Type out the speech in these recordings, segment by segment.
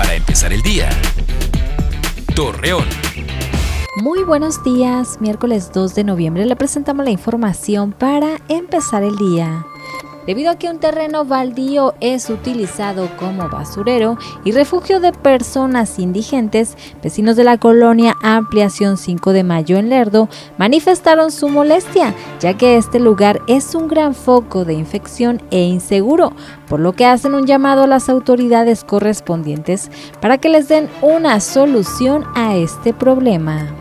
para empezar el día. Torreón. Muy buenos días, miércoles 2 de noviembre le presentamos la información para empezar el día debido a que un terreno baldío es utilizado como basurero y refugio de personas indigentes, vecinos de la colonia Ampliación 5 de Mayo en Lerdo manifestaron su molestia, ya que este lugar es un gran foco de infección e inseguro, por lo que hacen un llamado a las autoridades correspondientes para que les den una solución a este problema.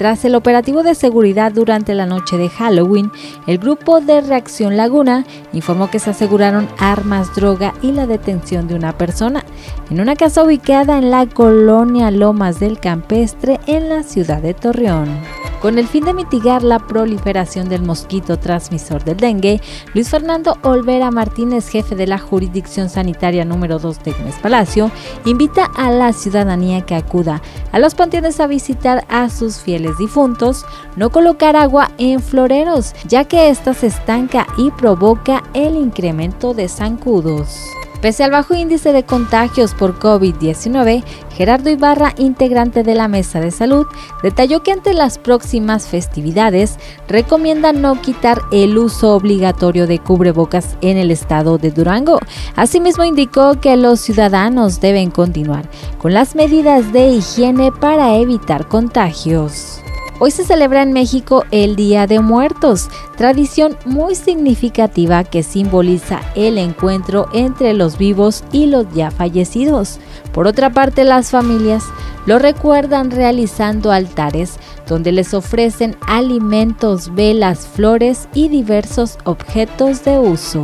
Tras el operativo de seguridad durante la noche de Halloween, el grupo de Reacción Laguna informó que se aseguraron armas, droga y la detención de una persona en una casa ubicada en la colonia Lomas del Campestre en la ciudad de Torreón. Con el fin de mitigar la proliferación del mosquito transmisor del dengue, Luis Fernando Olvera Martínez, jefe de la Jurisdicción Sanitaria número 2 de Gómez Palacio, invita a la ciudadanía que acuda a los panteones a visitar a sus fieles difuntos, no colocar agua en floreros, ya que ésta se estanca y provoca el incremento de zancudos. Pese al bajo índice de contagios por COVID-19, Gerardo Ibarra, integrante de la Mesa de Salud, detalló que ante las próximas festividades recomienda no quitar el uso obligatorio de cubrebocas en el estado de Durango. Asimismo indicó que los ciudadanos deben continuar con las medidas de higiene para evitar contagios. Hoy se celebra en México el Día de Muertos, tradición muy significativa que simboliza el encuentro entre los vivos y los ya fallecidos. Por otra parte, las familias lo recuerdan realizando altares donde les ofrecen alimentos, velas, flores y diversos objetos de uso.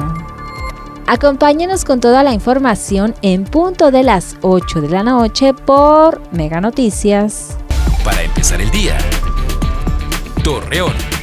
Acompáñenos con toda la información en punto de las 8 de la noche por Mega Noticias. Para empezar el día. Torreón.